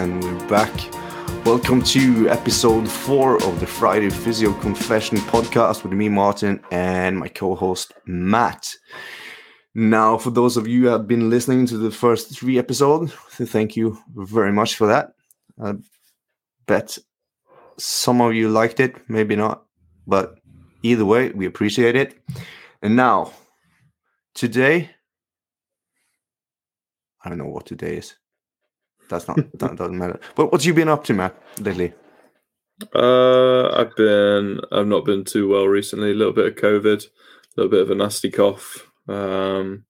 and we're back. Welcome to episode four of the Friday Physio Confession podcast with me, Martin, and my co host, Matt. Now, for those of you who have been listening to the first three episodes, thank you very much for that. I bet some of you liked it, maybe not, but either way, we appreciate it. And now, today, I don't know what today is. That's not that doesn't matter. But what you been up to, Matt, lately? Uh, I've been I've not been too well recently. A little bit of COVID, a little bit of a nasty cough. Um,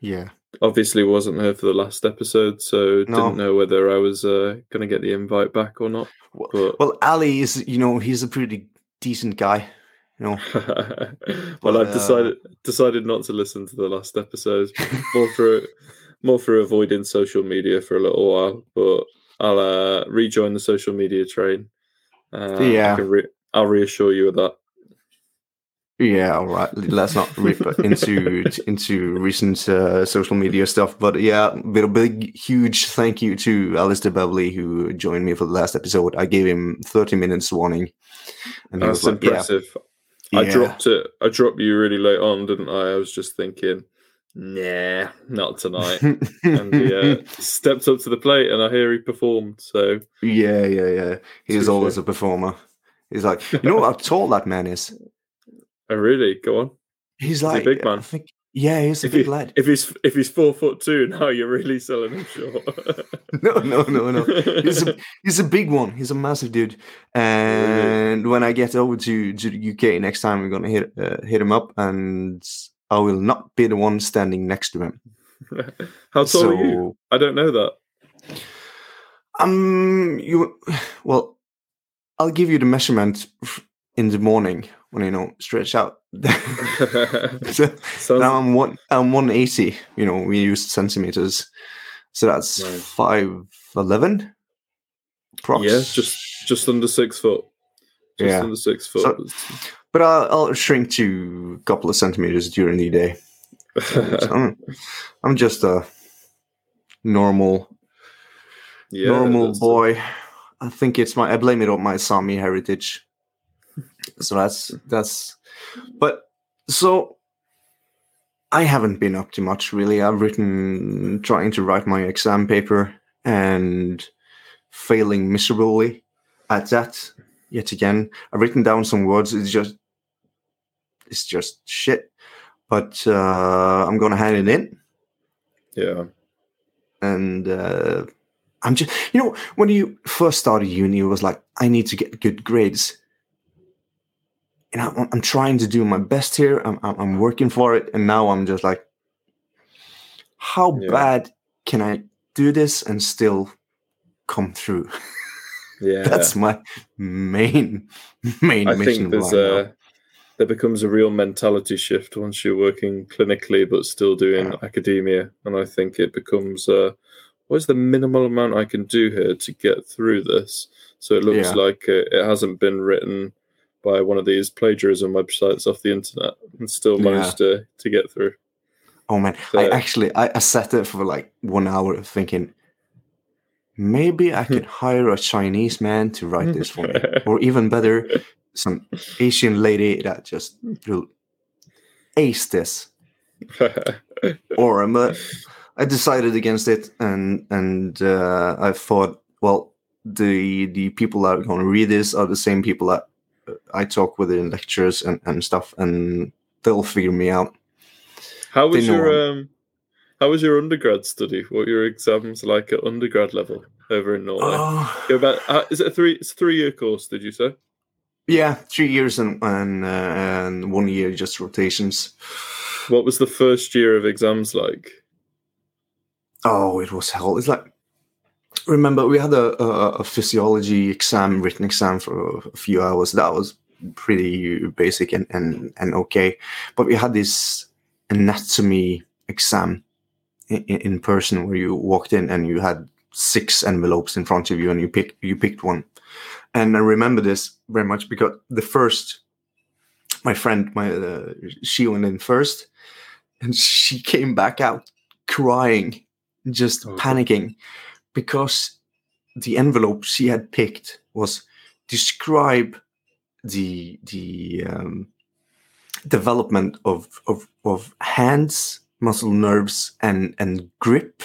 yeah, obviously wasn't here for the last episode, so No. didn't know whether I was uh, going to get the invite back or not. Well, But well, Ali is, you know, he's a pretty decent guy. You know, well, But, I've decided decided not to listen to the last episode more for more for avoiding social media for a little while. But I'll uh, rejoin the social media train. Uh, I Yeah. can re- I'll reassure you of that. yeah, all right. Let's not rip into into recent uh, social media stuff, but yeah, a big, huge thank you to Alistair Beverly who joined me for the last episode. I gave him thirty minutes warning, and That's was like, "Yeah, impressive. I yeah. dropped it. I dropped you really late on, didn't I? I was just thinking, nah, not tonight. and he uh, stepped up to the plate, and I hear he performed. So yeah, yeah, yeah. He's Touche. always a performer. He's like, you know what? How tall that man is? I really go on. He's he like big man? I think, yeah, he's a If big he- lad. If he's if he's four foot two, now you're really selling him short. No, no, no, no. He's a he's a big one. He's a massive dude. And when I get over to, to the UK next time, we're gonna hit uh, hit him up, and I will not be the one standing next to him. How tall so are you? I don't know that. um, you well, I'll give you the measurement in the morning when you know stretch out. so Sounds, now I'm one I'm one eighty. You know we use centimeters, so that's Right. five eleven. yeah, just just under six foot. Just Yeah. under six foot. So- But I'll, I'll shrink to a couple of centimeters during the day. So I'm, I'm just a normal, yeah, normal boy. I think it's my. I blame it on my Sami heritage. So that's that's. But so, I haven't been up to much really. I've written, trying to write my exam paper and failing miserably at that yet again. I've written down some words. It's just, it's just shit. But uh, I'm gonna hand it in, Yeah. and uh, I'm just, you know, when you first started uni, it was like I need to get good grades. And I'm, I'm trying to do my best here. I'm, I'm, working for it, and now I'm just like, how Yeah. bad can I do this and still come through? Yeah. That's my main main I mission. think there's right now. There becomes a real mentality shift once you're working clinically but still doing Yeah. academia, and I think it becomes uh, what is the minimal amount I can do here to get through this? So it looks Yeah. like it, it hasn't been written by one of these plagiarism websites off the internet and still Yeah. managed to to get through. Oh man, So- I actually I, I sat there for like one hour thinking maybe I could hire a Chinese man to write this for me, or even better, some Asian lady that just will ace this. Or um, uh, I decided against it, and and uh, I thought, well, the the people that are going to read this are the same people that uh, I talk with in lectures and and stuff, and they'll figure me out. How was your um how was your undergrad study? What were your exams like at undergrad level over in Norway? Oh. Back. Uh, is it a three? It's a three-year course. Did you say? Yeah, three years and and, uh, and one year just rotations. What was the first year of exams like? Oh, it was hell. It's like remember we had a, a, a physiology exam, written exam for a few hours. That was pretty basic and and and okay. But we had this anatomy exam in, in person where you walked in and you had six envelopes in front of you and you pick you picked one. And I remember this very much because the first, my friend, my uh, she went in first, and she came back out crying, just Oh. panicking, because the envelope she had picked was describe the the um, development of, of of hands, muscle nerves, and and grip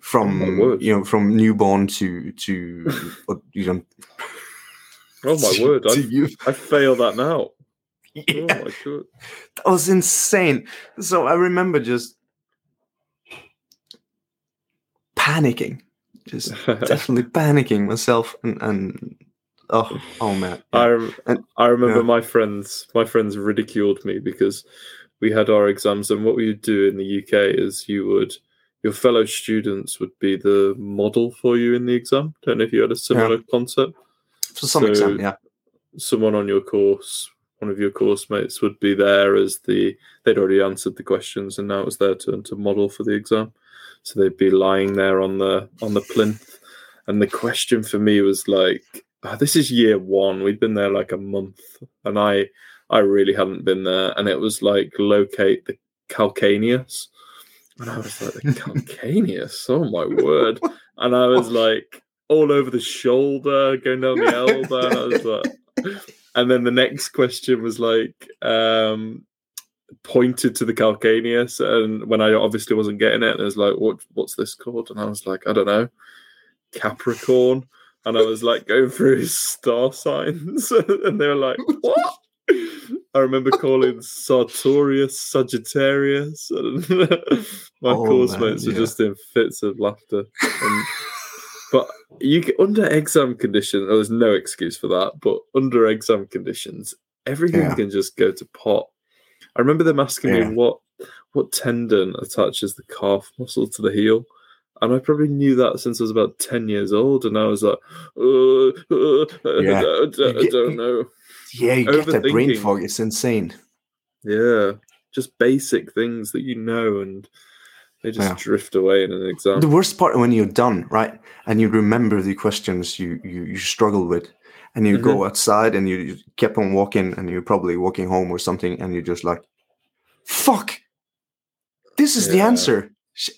from Oh you know from newborn to to you know. Oh my to- word! to I, you. I fail that now. Oh Yeah, my god! that was insane. So I remember just panicking, just definitely panicking myself, and and oh oh man, I yeah. rem- And- I remember yeah. my friends my friends ridiculed me because we had our exams and what we would do in the UK is you would your fellow students would be the model for you in the exam. Don't know if you had a similar concept. To some so- extent, yeah, Someone on your course, one of your course mates would be there as the they'd already answered the questions and now it was their turn to model for the exam. So they'd be lying there on the on the plinth. And the question for me was like, "Ah, this is year one. We'd been there like a month, and I I really hadn't been there. And it was like locate the calcaneus. And I was like, the calcaneus? Oh my word. And I was like all over the shoulder, going down the elbow. And I was like, and then the next question was like, um, pointed to the calcaneus. And when I obviously wasn't getting it, it was like, what, what's this called? And I was like, I don't know, Capricorn. And I was like going through his star signs. and they were like, what? I remember calling Sartorius Sagittarius. And my Oh, course man, mates were just in fits of laughter. And, but you get, under exam conditions, there's no excuse for that. But under exam conditions, everything Yeah. can just go to pot. I remember them asking Yeah. me what what tendon attaches the calf muscle to the heel. And I probably knew that since I was about 10 years old. And I was like, uh, uh, uh, Yeah. I, don't- I don't know. yeah, you get that brain fog. It's insane. Yeah. Just basic things that you know and they just Yeah. drift away in an exam. The worst part when you're done, right, and you remember the questions you you, you struggle with, and you Mm-hmm. go outside and you, you kept on walking, and you're probably walking home or something, and you're just like, "Fuck, this is the answer,"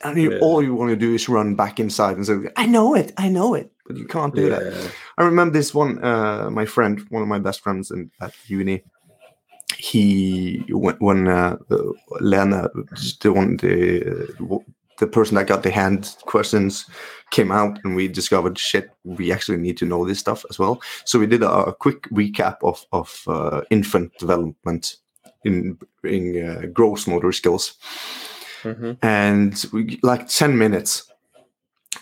and you, Yeah. all you want to do is run back inside and say, "I know it, I know it," but you can't do that. I remember this one, uh, my friend, one of my best friends in at uni. He when when uh, Lena, the one the the person that got the hand questions came out, and we discovered shit. We actually need to know this stuff as well. So we did a, a quick recap of of uh, infant development in in uh, gross motor skills Mhm. and we like 10 minutes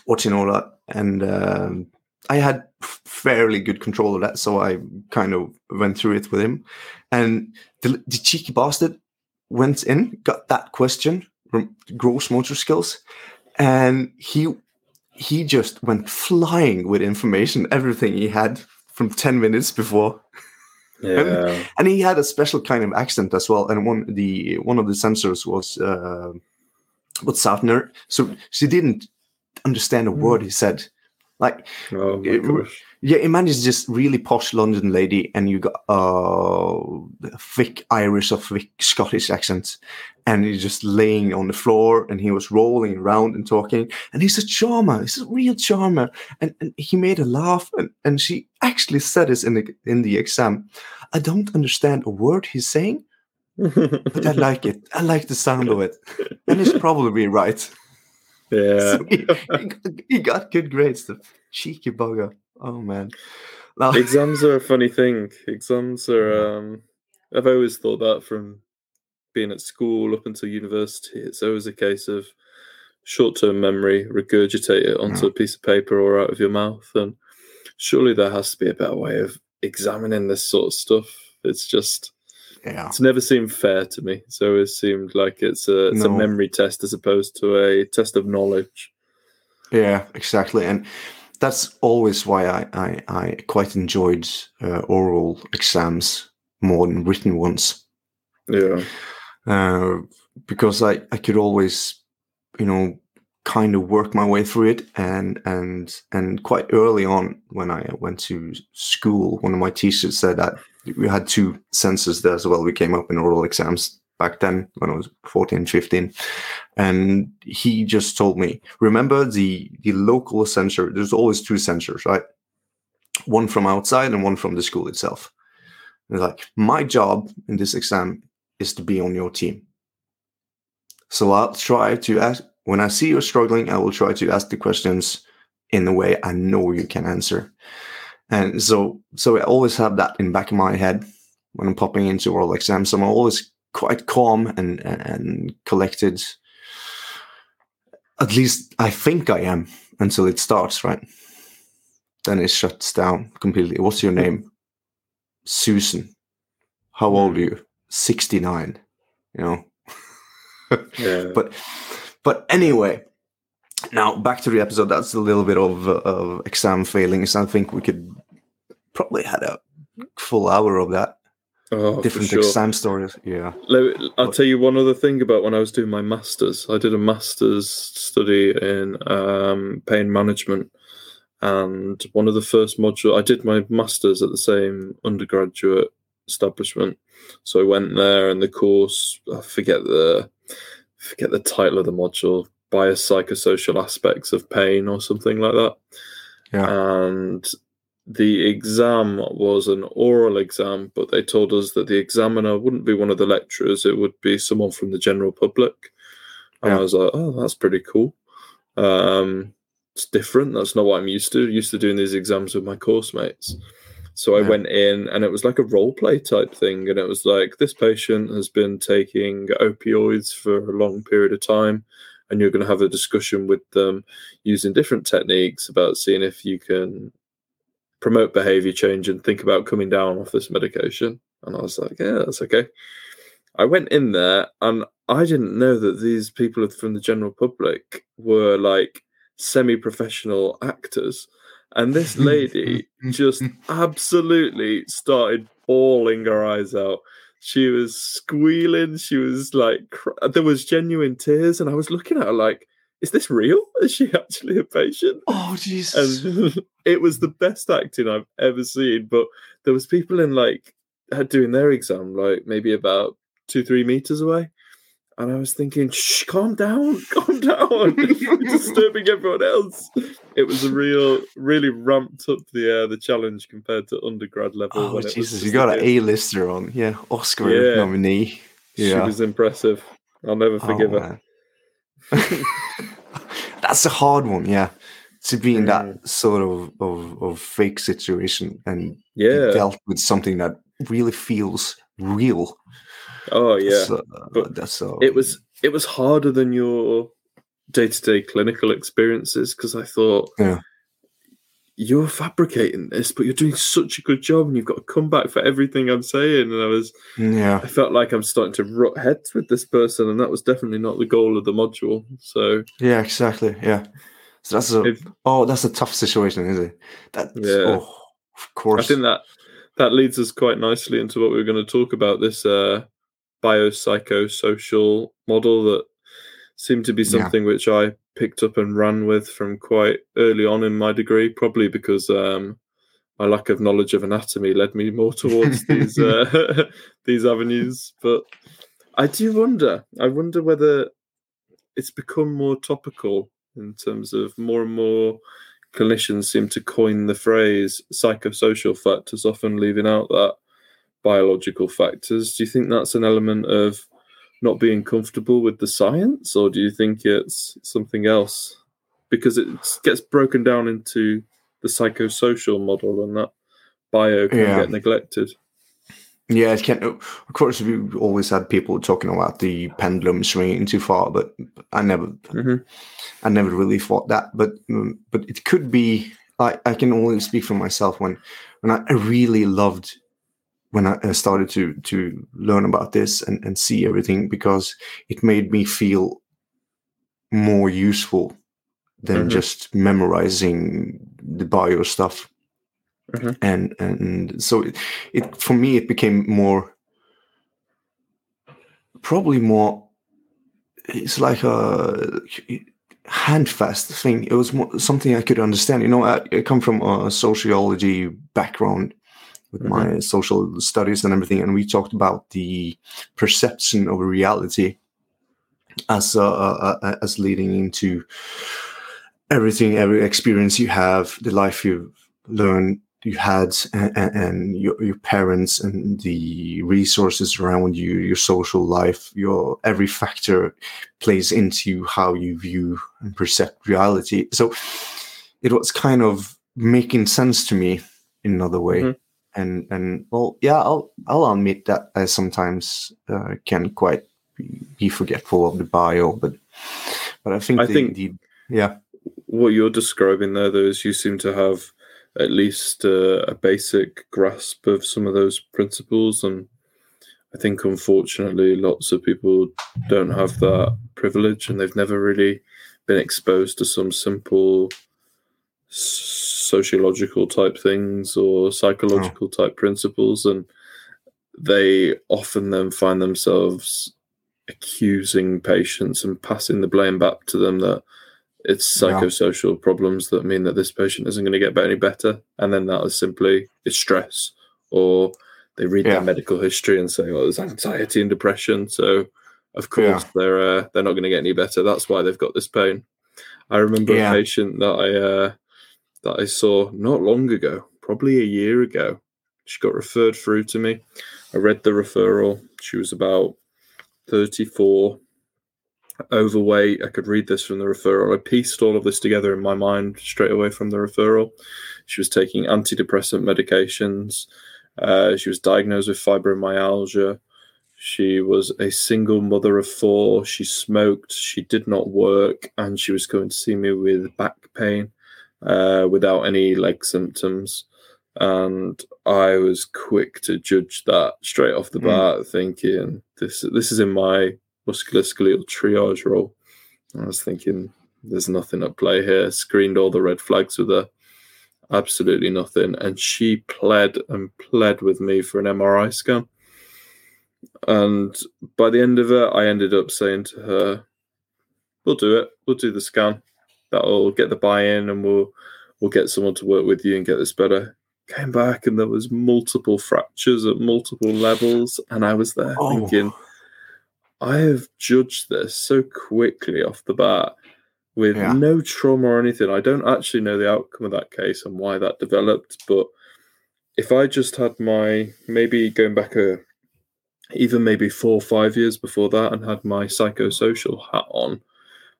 watching all that and um, i had fairly good control of that so i kind of went through it with him. And the, the cheeky bastard went in got that question from gross motor skills and he he just went flying with information everything he had from 10 minutes before. Yeah. and he had a special kind of accent as well and one the one of the censors was uh was Southner so she didn't understand a word he said like Oh It- yeah imagine just really posh london lady and you got uh a thick irish or thick scottish accent and he's just laying on the floor and he was rolling around and talking and he's a charmer he's a real charmer and, and he made her laugh and, and she actually said this in the in the exam. I don't understand a word he's saying but i like it. I like the sound of it. And he's probably right yeah. He, got, he got good grades the cheeky bugger oh man No. Exams are a funny thing. Exams are. Um, I've always thought that from being at school up until university. It's always a case of short-term memory, regurgitate it onto a piece of paper or out of your mouth, and surely there has to be a better way of examining this sort of stuff. It's just yeah it's never seemed fair to me. It's always seemed like it's a it's a memory test as opposed to a test of knowledge. Yeah, exactly, and that's always why I I, I quite enjoyed uh, oral exams more than written ones, Yeah. uh, because I I could always, you know, kind of work my way through it, and and and quite early on when I went to school, one of my teachers said that we had two senses there as well. We came up in oral exams back then when I was 14, 15. And he just told me, remember the the local censor, there's always two censors, right? One from outside and one from the school itself. And like, my job in this exam is to be on your team. So I'll try to ask when I see you're struggling, I will try to ask the questions in a way I know you can answer. And so so I always have that in back of my head when I'm popping into oral exams. So I'm always quite calm and and collected. At least I think I am until it starts, right? Then it shuts down completely. What's your name? Susan. How old are you? 69. You know? Yeah. but but anyway, now back to the episode. That's a little bit of, of exam failings. I think we could probably had a full hour of that. Oh, Different sure. exam stories. Yeah. Let I'll tell you one other thing about when I was doing my masters. I did a masters study in um, pain management, and one of the first module I did my masters at the same undergraduate establishment. So I went there, and the course I forget the forget the title of the module, biopsychosocial aspects of pain or something like that. Yeah. And the exam was an oral exam, but they told us that the examiner wouldn't be one of the lecturers, it would be someone from the general public. And I was like, oh, that's pretty cool. Um, it's different. That's not what I'm used to. Used to doing these exams with my course mates. So I Yeah. went in and it was like a role play type thing. And it was like, this patient has been taking opioids for a long period of time. And you're going to have a discussion with them using different techniques about seeing if you can promote behavior change and think about coming down off this medication. And I was like, yeah, that's okay. I went in there and I didn't know that these people from the general public were like semi professional actors. And this lady just absolutely started bawling her eyes out. She was squealing. She was like, cr- there was genuine tears. And I was looking at her like, is this real? Is she actually a patient? Oh Jesus. and it was the best acting I've ever seen. But there was people in like doing their exam like maybe about two three meters away, and I was thinking, "Shh, calm down, calm down, disturbing everyone else." It was a real, really ramped up the uh, the challenge compared to undergrad level. oh when it was Jesus. You got an. A-lister on. Yeah. Oscar Yeah. nominee. She was impressive. I'll never forgive Oh, her. That's a hard one, yeah. To be in Mm. that sort of, of, of fake situation and Yeah. dealt with something that really feels real. Oh yeah. Uh, But that's uh, it was it was harder than your day-to-day clinical experiences because i thought Yeah. You're fabricating this but you're doing such a good job and you've got to come back for everything i'm saying and i was yeah. i felt like i'm starting to rut heads with this person and that was definitely not the goal of the module so Yeah, exactly. Yeah. So that's a if, oh, that's a tough situation, is it? That, Yeah. oh, of course. i think that that leads us quite nicely into what we are going to talk about this uh biopsychosocial model that seemed to be Yeah. something which I picked up and ran with from quite early on in my degree, probably because um, my lack of knowledge of anatomy led me more towards these uh, these avenues. But I do wonder. I wonder whether it's become more topical in terms of more and more clinicians seem to coin the phrase psychosocial factors, often leaving out that biological factors. Do you think that's an element of not being comfortable with the science, or do you think it's something else? Because it gets broken down into the psychosocial model, and that bio can Yeah. get neglected. Yeah, it can. Of course, we always had people talking about the pendulum swinging too far, but I never, Mhm. I never really thought that. But mm, but it could be. I I can only speak for myself when when I really loved when I started to to learn about this and and see everything because it made me feel more useful than Mhm. just memorizing the bio stuff Mhm. and and so it, it for me it became more probably more it's like a handfast thing it was more, something i could understand you know I, I come from a sociology background with my social studies and everything, and we talked about the perception of reality as uh, uh, uh, as leading into everything, every experience you have, the life you've learned, you had, and, and your, your parents, and the resources around you, your social life, your every factor plays into how you view and perceive reality. So it was kind of making sense to me in another way. Mhm. And and well, yeah, I'll I'll admit that I sometimes uh, can quite be, forgetful of the bio, but but I think I the, think- the yeah. what you're describing there, though, is you seem to have at least uh, a basic grasp of some of those principles, and I think unfortunately lots of people don't have that privilege, and they've never really been exposed to some simple sociological type things or psychological type principles, and they often then find themselves accusing patients and passing the blame back to them that it's Yeah. psychosocial problems that mean that this patient isn't going to get any better, and then that is simply it's stress, or they read Yeah. their medical history and say, "Oh, there's anxiety and depression," so of course they're uh, they're not going to get any better. That's why they've got this pain. I remember Yeah. a patient that I uh, that I saw not long ago, probably a year ago. She got referred through to me. I read the referral. She was about 34, overweight. I could read this from the referral. I pieced all of this together in my mind straight away from the referral. She was taking antidepressant medications. Uh, she was diagnosed with fibromyalgia. She was a single mother of four. She smoked. She did not work, and she was going to see me with back pain uh, without any leg symptoms. And I was quick to judge that straight off the Mm. bat, thinking this this is in my musculoskeletal triage role. I was thinking there's nothing at play here. Screened all the red flags with her, absolutely nothing. And she pled and pled with me for an MRI scan. And by the end of it, I ended up saying to her, "We'll do it. We'll do the scan. That'll get the buy-in, and we'll we'll get someone to work with you and get this better." Came back, and there was multiple fractures at multiple levels, and I was there Oh. thinking, I have judged this so quickly off the bat with Yeah. no trauma or anything. I don't actually know the outcome of that case and why that developed, but if I just had my maybe going back a even maybe four or five years before that and had my psychosocial hat on,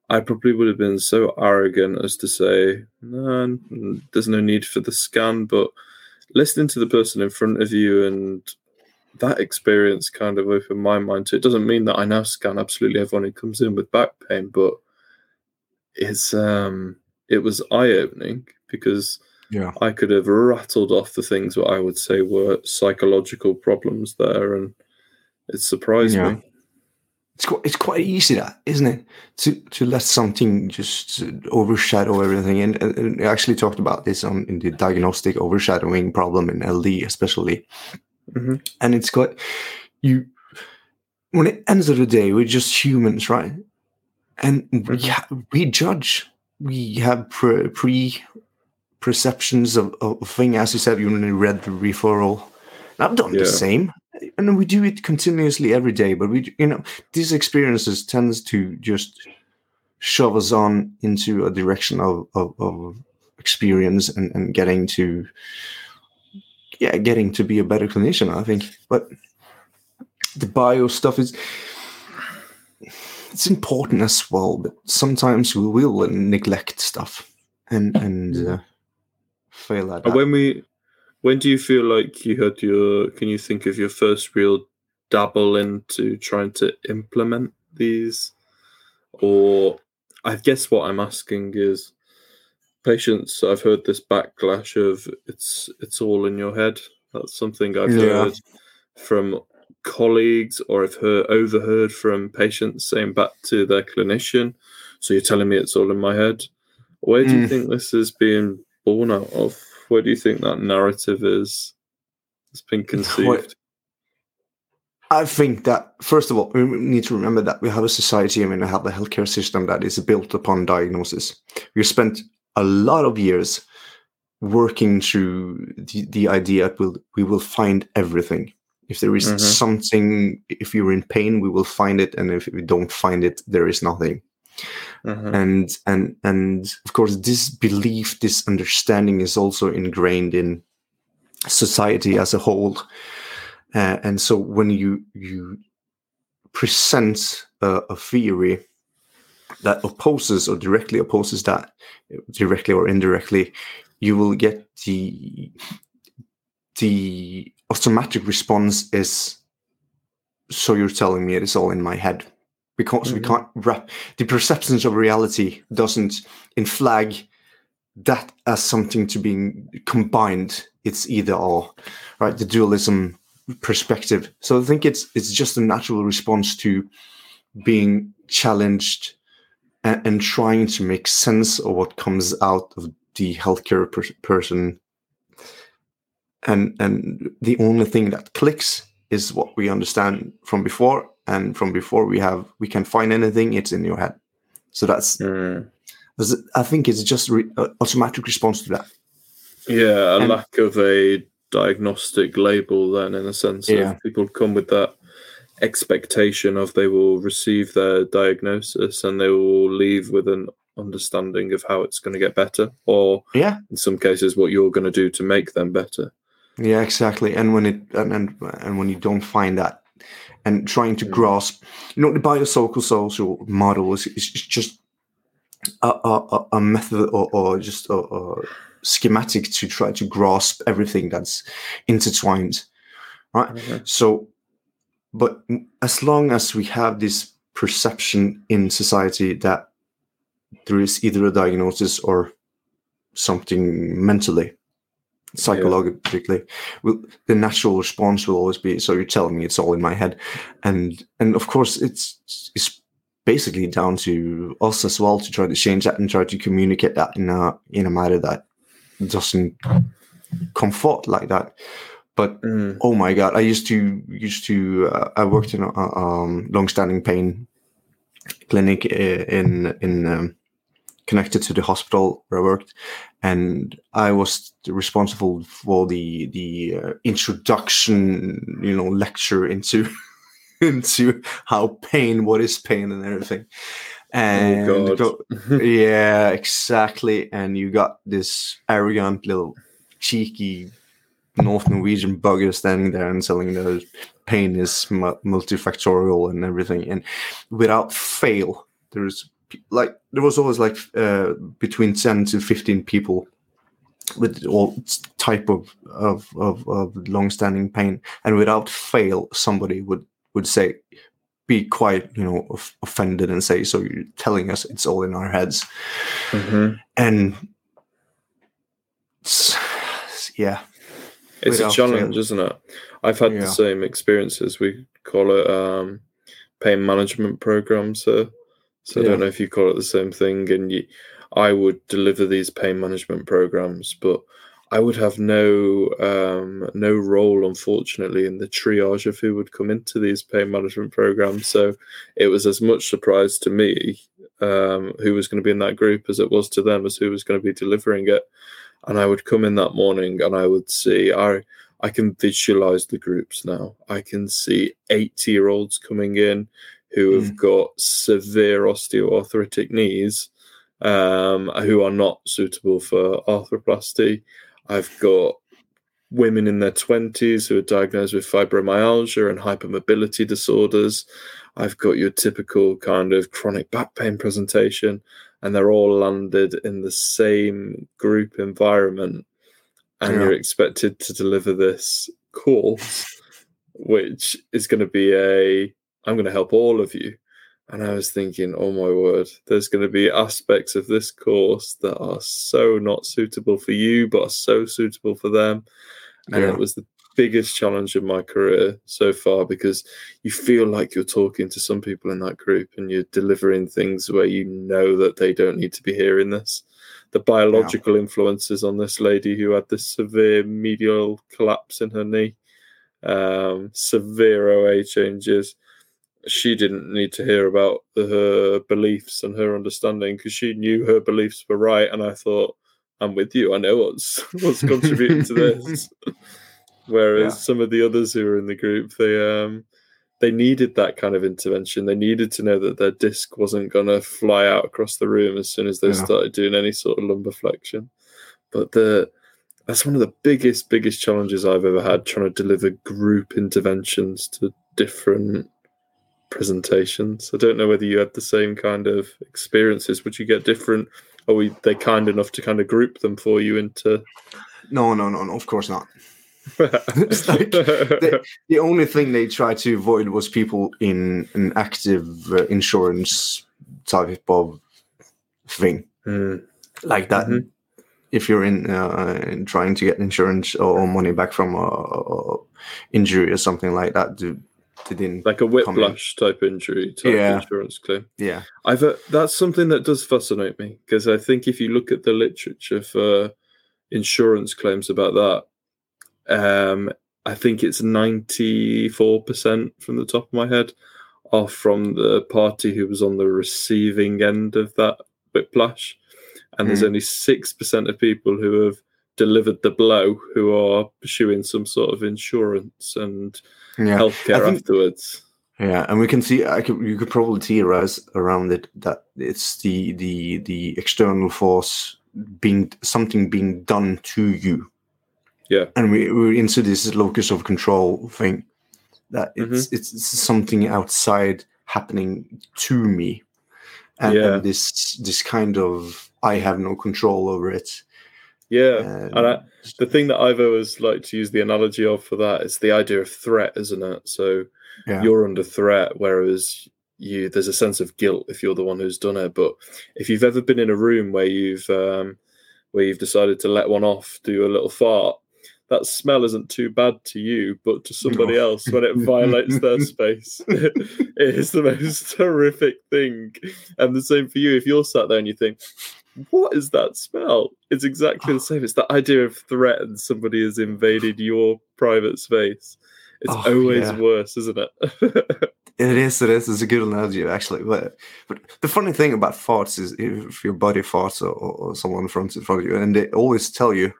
I probably would have been so arrogant as to say, no, there's no need for the scan. But listening to the person in front of you and that experience kind of opened my mind to it. Doesn't mean that I now scan absolutely everyone who comes in with back pain, but it's um it was eye opening because yeah I could have rattled off the things that I would say were psychological problems there, and it surprised Yeah. me. It's quite it's quite easy that isn't it? To to let something just overshadow everything. And, and- I actually talked about this on in the diagnostic overshadowing problem in ld especially. Mhm. and it's quite you when it ends of the day we're just humans right? And we, Mhm. ha- we judge. We have pre, pre perceptions of, of thing. As you said you read the referral. And i've done Yeah. the same and we do it continuously every day but we you know these experiences tends to just shove us on into a direction of, of, of experience and, and getting to yeah getting to be a better clinician i think. But the bio stuff is it's important as well but sometimes we will neglect stuff and and uh, fail at that. when we, when do you feel like you had your? Can you think of your first real dabble into trying to implement these, or I guess what I'm asking is, patients. I've heard this backlash of it's it's all in your head. That's something I've Yeah. heard from colleagues, or I've heard overheard from patients saying back to their clinician. So you're telling me it's all in my head. Where do you Mm. think this is being born out of? Where do you think that narrative is? It's been conceived. I think that first of all, we need to remember that we have a society and we have a healthcare system that is built upon diagnosis. We spent a lot of years working through the, the idea that we'll, we will find everything. If there is Mhm. something, if you're in pain, we will find it, and if we don't find it, there is nothing. Mhm. And and and of course, this belief, this understanding is also ingrained in society as a whole. Uh, and so, when you you present a, a theory that opposes or directly opposes that, directly or indirectly, you will get the the automatic response is so you're telling me it is all in my head because we Mhm. can't wrap the perceptions of reality doesn't in flag that as something to being combined it's either or right? The dualism perspective. So i think it's it's just a natural response to being challenged and, and trying to make sense of what comes out of the healthcare per- person. And and the only thing that clicks is what we understand from before and from before we have we can find anything it's in your head so that's Mm. i think it's just re- automatic response to that Yeah, a And- lack of a diagnostic label, then, in a sense, Yeah. people come with that expectation of they will receive their diagnosis and they will leave with an understanding of how it's going to get better, or yeah in some cases, what you're going to do to make them better. yeah exactly and when it and and, and when you don't find that and trying to Mm. grasp you know the biosocial social model is, is just a, a, a- method or, or just a, a schematic to try to grasp everything that's intertwined Mhm. So, but as long as we have this perception in society that there is either a diagnosis or something mentally, psychologically, will the natural response will always be, "So you're telling me it's all in my head," and and of course it's it's basically down to us as well to try to change that and try to communicate that in a in a manner that doesn't comfort like that. But Mm. oh my god i used to used to uh, i worked in a a, um, long-standing pain clinic in in um, connected to the hospital where i worked and i was responsible for the the uh, introduction you know lecture into into how pain what is pain and everything and oh, go- yeah, exactly. And you got this arrogant little cheeky North Norwegian bugger standing there and telling that pain is multifactorial and everything. And without fail, there's like there was always like uh, between ten to fifteen people with all type of of of, of long-standing pain, and without fail, somebody would would say be quite you know off- offended and say so you're telling us it's all in our heads Mhm. and yeah It's a challenge, fail. isn't it? I've had Yeah. the same experiences. We call it um, pain management programs. So, so I don't know if you call it the same thing. And you, I would deliver these pain management programs, but I would have no um, no role, unfortunately, in the triage of who would come into these pain management programs. So it was as much surprise to me um, who was going to be in that group as it was to them as who was going to be delivering it. And I would come in that morning and I would see I I can visualize the groups now. I can see 80 year olds coming in who have got severe osteoarthritic knees um, who are not suitable for arthroplasty. I've got women in their 20s who are diagnosed with fibromyalgia and hypermobility disorders. I've got your typical kind of chronic back pain presentation, and they're all landed in the same group environment. And Yeah. you're expected to deliver this course, which is going to be a I'm going to help all of you. And I was thinking, oh my word, there's going to be aspects of this course that are so not suitable for you, but are so suitable for them. And Yeah. it was the biggest challenge of my career so far because you feel like you're talking to some people in that group and you're delivering things where you know that they don't need to be hearing this. The biological influences on this lady who had this severe medial collapse in her knee, um, severe OA changes she didn't need to hear about her beliefs and her understanding because she knew her beliefs were right. And I thought, I'm with you. I know what's what's contributing to this. Whereas Yeah. some of the others who were in the group, they um they needed that kind of intervention. They needed to know that their disc wasn't going to fly out across the room as soon as they Yeah. started doing any sort of lumbar flexion. But the that's one of the biggest, biggest challenges I've ever had trying to deliver group interventions to different presentations. I don't know whether you had the same kind of experiences. Would you get different? Are we they kind enough to kind of group them for you into? No, no, no, no. Of course not. It's like they- The only thing they tried to avoid was people in an active uh, insurance type of thing Hmm. like that. Mhm. If you're in, uh, in trying to get insurance or money back from a, injury or something like that, didn't. like a whiplash type injury type Yeah. insurance claim. Yeah, I've uh, that's something that does fascinate me because I think if you look at the literature for insurance claims about that, um, I think it's ninety four percent from the top of my head are from the party who was on the receiving end of that whiplash, and there's Mhm. only six percent of people who have delivered the blow who are pursuing some sort of insurance and yeah, healthcare think- afterwards. yeah. And we can see. I could. You could probably theorize around it that it's the the the external force being something being done to you. Yeah. and we, we're into this locus of control thing that it's it's, it's something outside happening to me and, Yeah. and this this kind of i have no control over it Yeah, and and I, the thing that I've always liked to use the analogy of for that is the idea of threat, isn't it? So yeah you're under threat, whereas you there's a sense of guilt if you're the one who's done it. But if you've ever been in a room where you've um, where you've decided to let one off, do a little fart, that smell isn't too bad to you, but to somebody else when it violates their space, it is the most horrific thing. And the same for you if you're sat there and you think, what is that smell? It's exactly the oh. same. It's the idea of threat and somebody has invaded your private space. It's Oh, always yeah. worse, isn't it? it is it is it's a good analogy actually but but the funny thing about farts is if your body farts or, or, someone fronts in front of you and they always tell you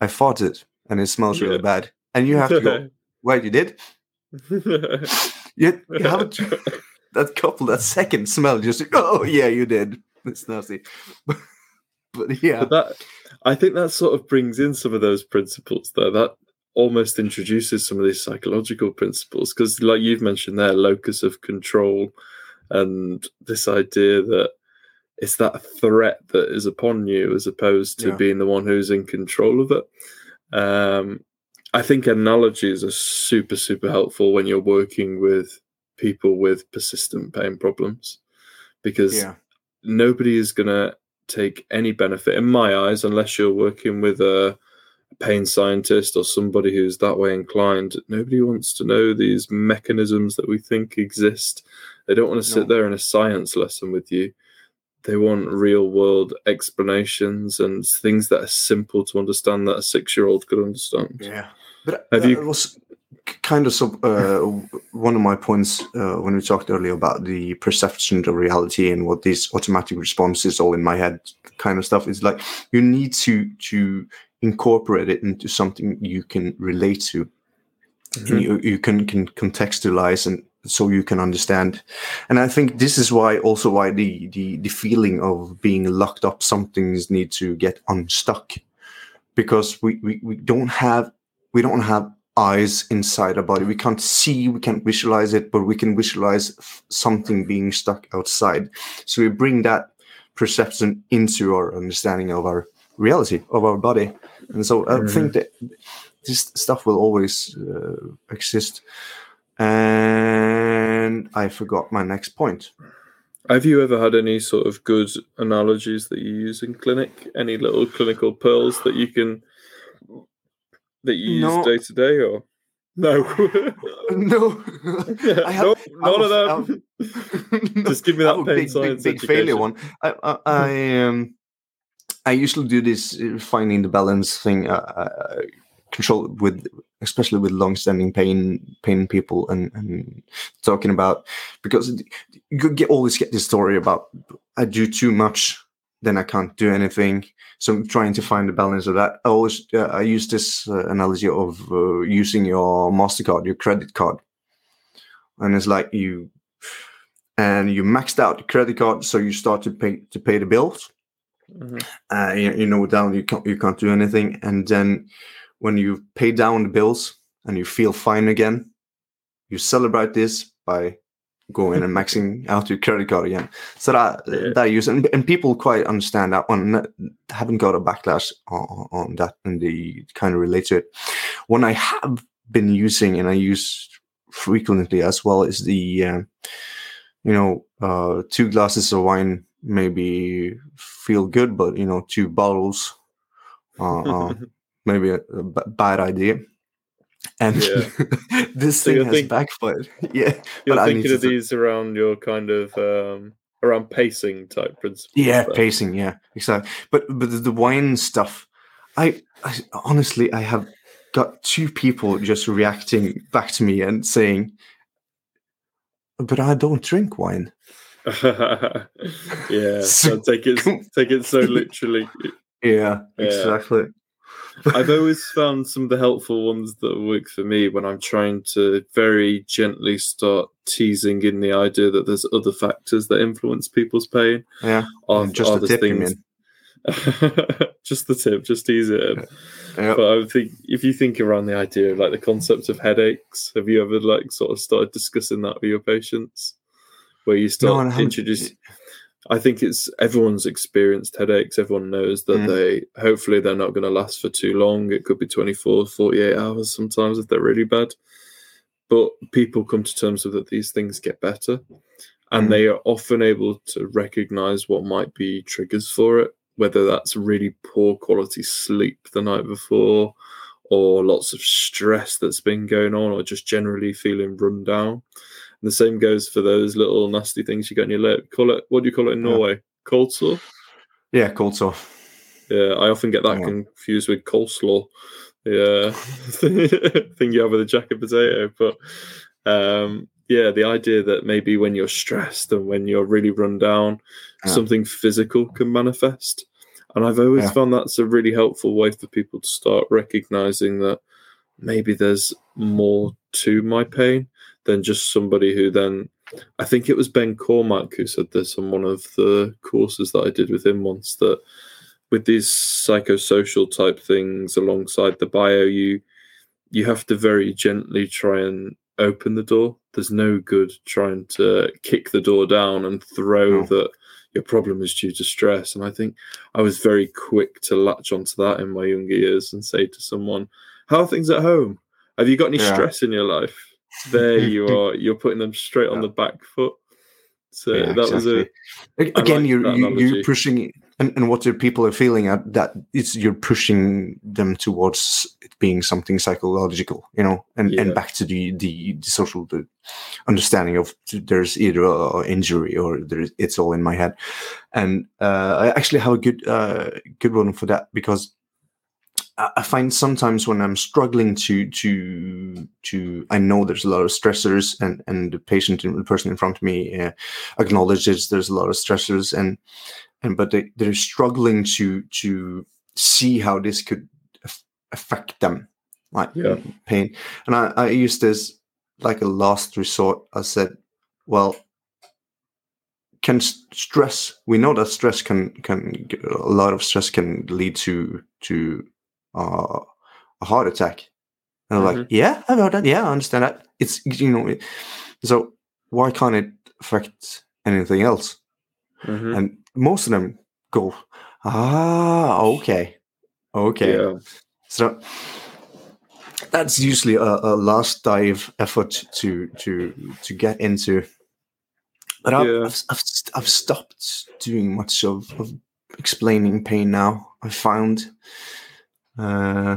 i farted and it smells really Yeah. bad and you have to go wait you did you, you haven't that couple that second smell just oh yeah you did it's nasty but, but yeah But that I think that sort of brings in some of those principles though. That almost introduces some of these psychological principles because like you've mentioned there, locus of control and this idea that it's that threat that is upon you as opposed to Yeah. being the one who's in control of it. Um, I think analogies are super, super helpful when you're working with people with persistent pain problems because yeah nobody is going to take any benefit in my eyes unless you're working with a pain scientist or somebody who's that way inclined. Nobody wants to know these mechanisms that we think exist. They don't want to sit No. there in a science lesson with you. They want real world explanations and things that are simple to understand that a six year old could understand. Yeah. But Have uh, you- it was k- kind of uh, one of my points uh, when we talked earlier about the perception of reality and what these automatic responses all in my head kind of stuff is like you need to to incorporate it into something you can relate to. Mhm. and you, you can can contextualize and so you can understand. And i think this is why also why the the, the feeling of being locked up some things need to get unstuck. Because we, we we don't have we don't have eyes inside our body. We can't see we can't visualize it but we can visualize something being stuck outside. So we bring that perception into our understanding of our reality of our body. And so i Mhm. think that this stuff will always uh, exist. And i forgot my next point. Have you ever had any sort of good analogies that you use in clinic? Any little clinical pearls that you can that you No. use day to day, or no? no I have- nope, none of them. No, Just give me that pain big, big, science big failure one. I, I, I um, I usually do this uh, finding the balance thing, uh, uh, control with, especially with long-standing pain, pain people, and, and talking about because you could get always get this story about I do too much then I can't do anything. So I'm trying to find the balance of that. I always uh, I use this uh, analogy of uh, using your Mastercard, your credit card, and it's like you and you maxed out the credit card, so you start to pay to pay the bills. Mhm. Uh, you, you know, down you can't you can't do anything, and then when you pay down the bills and you feel fine again, you celebrate this by going and maxing out your credit card again. So that Yeah. that use and, and people quite understand that one. Haven't got a backlash on, on that, and they kind of relate to it. One I have been using and I use frequently as well is the, uh, you know, uh, two glasses of wine maybe feel good, but you know, two bottles, uh, uh, maybe a, a b- bad idea. And Yeah. this So thing has think- backfired. Yeah, You're but thinking to of th- these around your kind of um, around pacing type principles. yeah, pacing. Yeah, exactly. But but the, the wine stuff, I, I honestly I have got two people just reacting back to me and saying, "But I don't drink wine." yeah, So so take it take it so literally. Yeah, Yeah. exactly. I've always found some of the helpful ones that work for me when I'm trying to very gently start teasing in the idea that there's other factors that influence people's pain. Yeah, Are, just are the tip, things- just the tip, just tease it. in. yeah. But I think if you think around the idea of like the concept of headaches, have you ever like sort of started discussing that with your patients, where you start I haven't- introduce? I think it's everyone's experienced headaches. Everyone knows that Mm. they hopefully they're not going to last for too long. It could be 24, 48 hours sometimes if they're really bad. But people come to terms with that these things get better. And Mm. they are often able to recognize what might be triggers for it, whether that's really poor quality sleep the night before, or lots of stress that's been going on, or just generally feeling run down. The same goes for those little nasty things you get on your lip. Call it what do you call it in Yeah. Norway? Cold sore. yeah, cold sore. Yeah, I often get that Yeah. confused with coleslaw. Yeah, thing you have with a jacket potato. But um, yeah, the idea that maybe when you're stressed and when you're really run down, Yeah. something physical can manifest. And I've always Yeah. found that's a really helpful way for people to start recognizing that maybe there's more to my pain than just somebody who then I think it was Ben Cormack who said this on one of the courses that I did with him once that with these psychosocial type things alongside the bio you you have to very gently try and open the door. There's no good trying to kick the door down and throw that your problem is due to stress. And i think i was very quick to latch onto that in my younger years and say to someone how are things at home? Have you got any Yeah. stress in your life there you are. You're putting them straight on the back foot. So Yeah, that was a Again, like you're you, you're pushing, and, and what the people are feeling at that it's you're pushing them towards it being something psychological, you know, and, Yeah. and back to the, the the social the understanding of there's either a, a injury or there's it's all in my head, and uh, I actually have a good uh, good one for that because I find sometimes when I'm struggling to to to I know there's a lot of stressors and and the patient and the person in front of me uh, acknowledges there's a lot of stressors and and but they they're struggling to to see how this could aff- affect them like Yeah. pain and I, I use this like a last resort I said well can stress we know that stress can can a lot of stress can lead to to uh, a heart attack and I'm like yeah i've heard that yeah i understand that it's you know so why can't it affect anything else Mhm. and most of them go ah okay okay yeah so that's usually a, a last dive effort to to to get into. But I've, Yeah. I've, I've, I've stopped doing much of, of explaining pain now. I found, uh,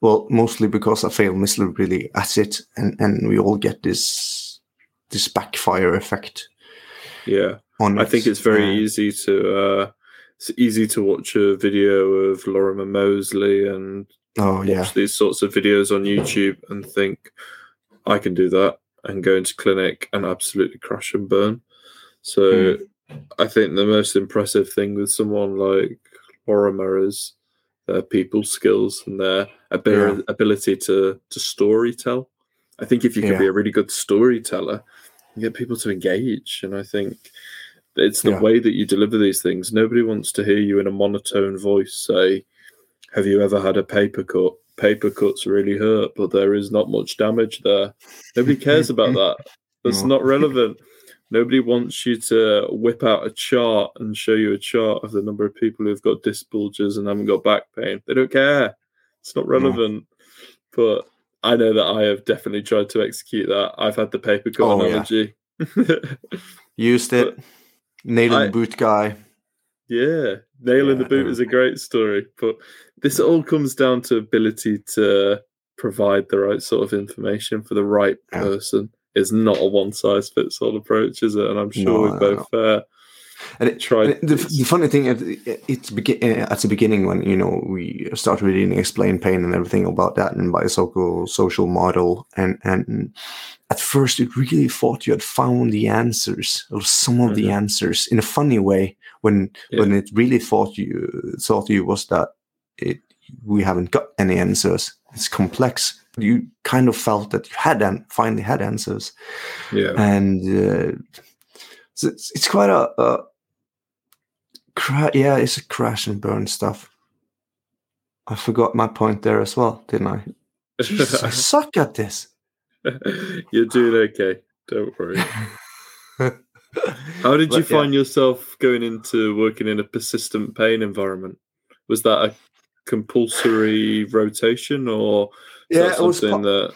well, mostly because I fail miserably at it, and and we all get this this backfire effect yeah. I think it's very Uh, easy to uh, it's easy to watch a video of Lorimer Moseley and Oh watch yeah, these sorts of videos on YouTube and think I can do that and go into clinic and absolutely crash and burn. So Mm. I think the most impressive thing with someone like Lorimer is Uh, their people skills and their abil- Yeah. ability to to story tell. I think if you can be a really good storyteller, you get people to engage. And I think it's the Yeah. way that you deliver these things. Nobody wants to hear you in a monotone voice say, Have you ever had a paper cut? Paper cuts really hurt, but there is not much damage there. Nobody cares about that. That's No. not relevant. Nobody wants you to whip out a chart and show you a chart of the number of people who've got disc bulges and haven't got back pain. They don't care. It's not relevant. But I know that I have definitely tried to execute that. I've had the paper cut Oh, yeah. analogy. Used it. Nail in the boot guy. Yeah, nail in the boot is a great story, but this all comes down to ability to provide the right sort of information for the right Yeah. person. It's not a one size fits all approach, is it? And I'm sure No, we no, both uh, And it, tried. And the, the funny thing is, it- it's begin uh, at the beginning when you know we started reading explain pain and everything about that and biosocial social model and and at first it really thought you had found the answers or some of the Mhm. answers in a funny way when Yeah. when it really thought you thought you was that it we haven't got any answers it's complex you kind of felt that you had and finally had answers yeah, and uh, so it's, it's quite a, a cra- yeah it's a crash and burn stuff i forgot my point there as well didn't i Jesus, i suck at this you're doing okay. Don't worry. How did you But, yeah. find yourself going into working in a persistent pain environment? Was that a compulsory rotation, or yeah it was something pa- that?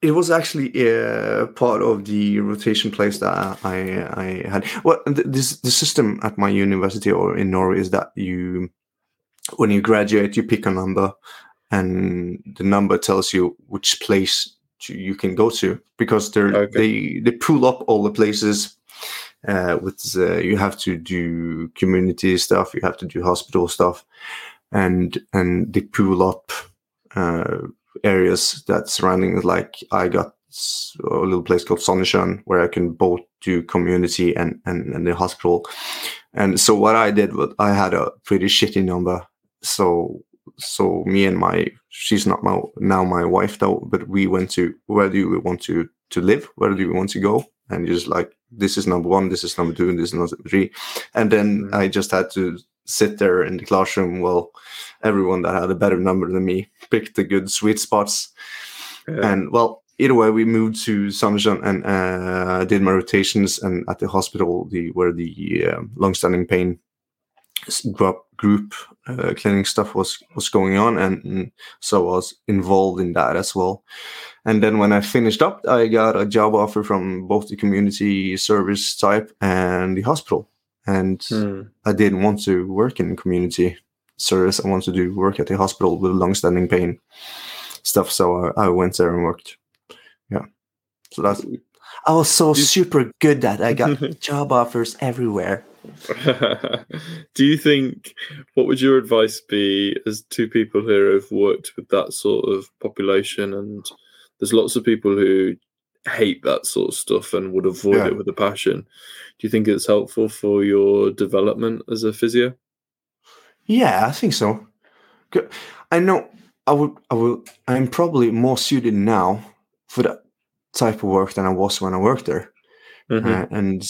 it was actually uh, part of the rotation place that I I had. Well, th- this the system at my university or in Norway is that you, when you graduate, you pick a number, and the number tells you which place to, you can go to because they Okay. they they pull up all the places. Uh, with uh, you have to do community stuff, you have to do hospital stuff, and and they pull up uh, areas that surrounding. Like I got a little place called Sandnessjön where I can both do community and, and, and the hospital. And so what I did was I had a pretty shitty number. So so me and my she's not my now my wife though, but we went to where do we want to to live? Where do we want to go? And just like this is number one, this is number two, and this is number three. And then Mhm. I just had to sit there in the classroom while everyone that had a better number than me picked the good sweet spots. Yeah. And well, either way, we moved to Sandnessjön and uh, did my rotations. And at the hospital, the where the um, long-standing pain group, group uh, clinic stuff was was going on, and, and so I was involved in that as well. And then when I finished up, I got a job offer from both the community service type and the hospital. And Hmm. I didn't want to work in community service. I wanted to do work at the hospital with long-standing pain stuff. So I, I went there and worked. Yeah. So that's. I was so super good that I got job offers everywhere. Do you think what would your advice be as two people here who've worked with that sort of population and there's lots of people who hate that sort of stuff and would avoid Yeah. it with a passion. Do you think it's helpful for your development as a physio? Yeah, I think so. I know I would. I will. I'm probably more suited now for that type of work than I was when I worked there. Mhm. uh, and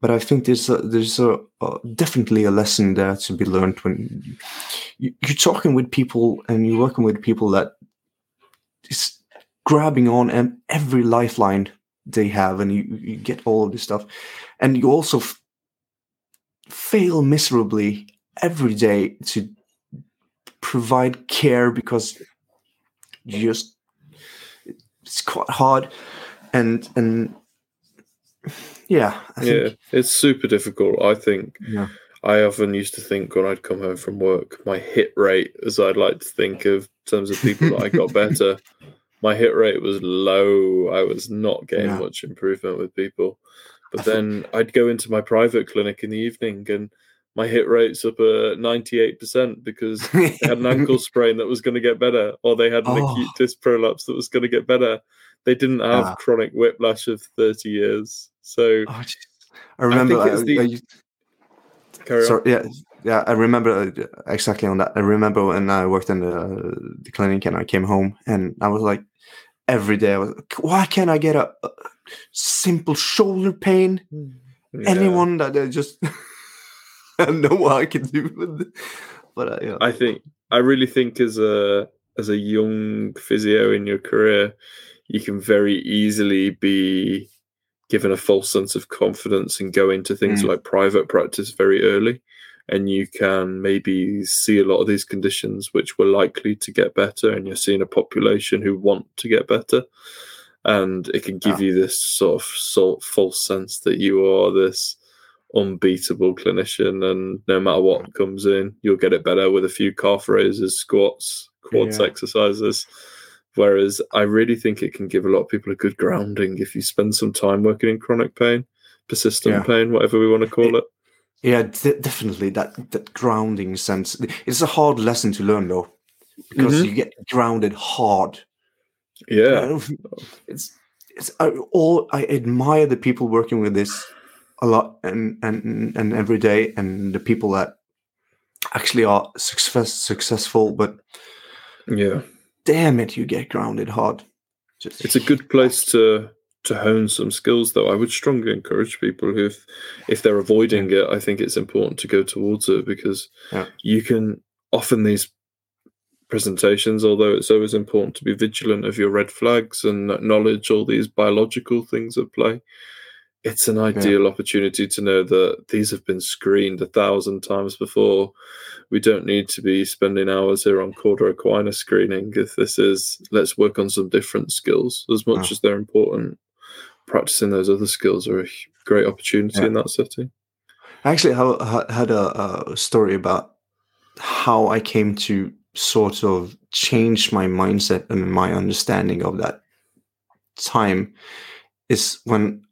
but I think there's a, there's a, uh, definitely a lesson there to be learned when you, you're talking with people and you're working with people that is grabbing on every lifeline they have, and you, you get all of this stuff, and you also f- fail miserably every day to provide care because you just it's quite hard and and yeah I yeah, think, it's super difficult. I think yeah I often used to think when I'd come home from work, my hit rate, as I'd like to think of in terms of people that I got better, my hit rate was low. I was not getting Yeah. much improvement with people. But I think- then I'd go into my private clinic in the evening and my hit rate's up at 98% because they had an ankle sprain that was going to get better, or they had an Oh. acute disc prolapse that was going to get better. They didn't have chronic whiplash of 30 years. So Oh. I remember I, it's the- I used- Carry So on. yeah, yeah, I remember uh, exactly on that. I remember when I worked in the, the clinic and I came home and I was like, every day I was, like, why can't I get a, a simple shoulder pain? Yeah. Anyone that just I don't know what I can do with it. But uh, yeah, I think I really think as a as a young physio in your career, you can very easily be given a false sense of confidence and go into things Mm. like private practice very early. And you can maybe see a lot of these conditions which were likely to get better, and you're seeing a population who want to get better. And it can give Yeah. you this sort of sort false sense that you are this unbeatable clinician, and no matter what comes in, you'll get it better with a few calf raises, squats, quads Yeah. exercises. Whereas I really think it can give a lot of people a good grounding if you spend some time working in chronic pain, persistent Yeah. pain, whatever we want to call it. yeah, de- definitely that that grounding sense. It's a hard lesson to learn though, because Mhm. you get grounded hard. Yeah. it's it's I, all I admire the people working with this a lot and and and every day and the people that actually are success successful but Yeah. damn it you get grounded hard Just- It's a good place to to hone some skills though. I would strongly encourage people who if, if they're avoiding it, I think it's important to go towards it because Yeah. you can often these presentations, although it's always important to be vigilant of your red flags and acknowledge all these biological things at play. It's an ideal opportunity to know that these have been screened a thousand times before. We don't need to be spending hours here on Cauda equina screening. If this is, let's work on some different skills as much Yeah. as they're important. Practicing those other skills are a great opportunity Yeah. in that setting. I actually ha- ha- had a, a story about how I came to sort of change my mindset and my understanding of that time is when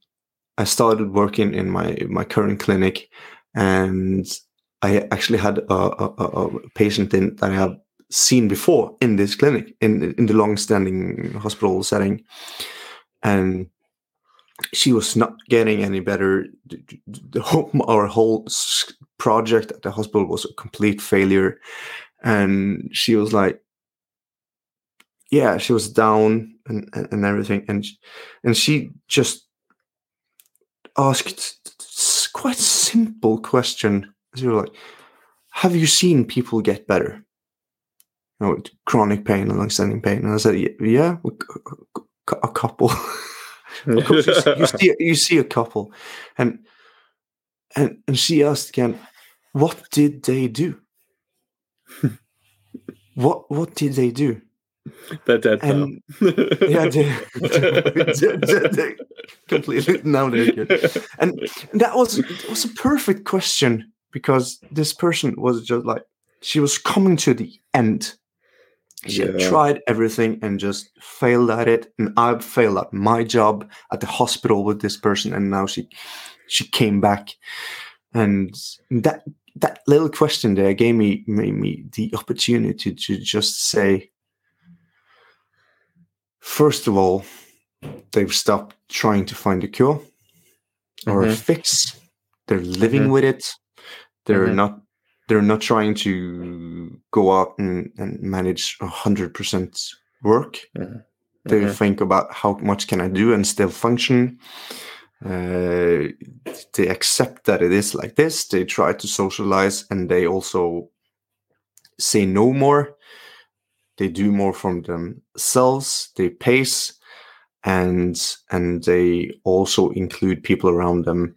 I started working in my my current clinic, and I actually had a, a, a patient in that I have seen before in this clinic in in the long-standing hospital setting, and she was not getting any better. The whole, our whole project at the hospital was a complete failure, and she was like, "Yeah, she was down and and, and everything," and and she just asked quite simple question. She was like, "Have you seen people get better?" You know, with chronic pain and long-standing pain, and I said, "Yeah, a c- c- a couple." of course you, see- you see you see a couple and and and she asked again what did they do what what did they do They're dead and now. yeah they, they- they- they completely now they're good and that was it was a perfect question because this person was just like she was coming to the end. She had Yeah. tried everything and just failed at it and i've failed at my job at the hospital with this person and now she she came back. And that that little question there gave me made me the opportunity to just say first of all they've stopped trying to find a cure or a Mhm. fix they're living Mhm. with it they're Mhm. not they're not trying to go out and, and manage a hundred percent work Mhm. they Mhm. think about how much can i do and still function uh, they accept that it is like this they try to socialize and they also say no more they do more from themselves they pace and and they also include people around them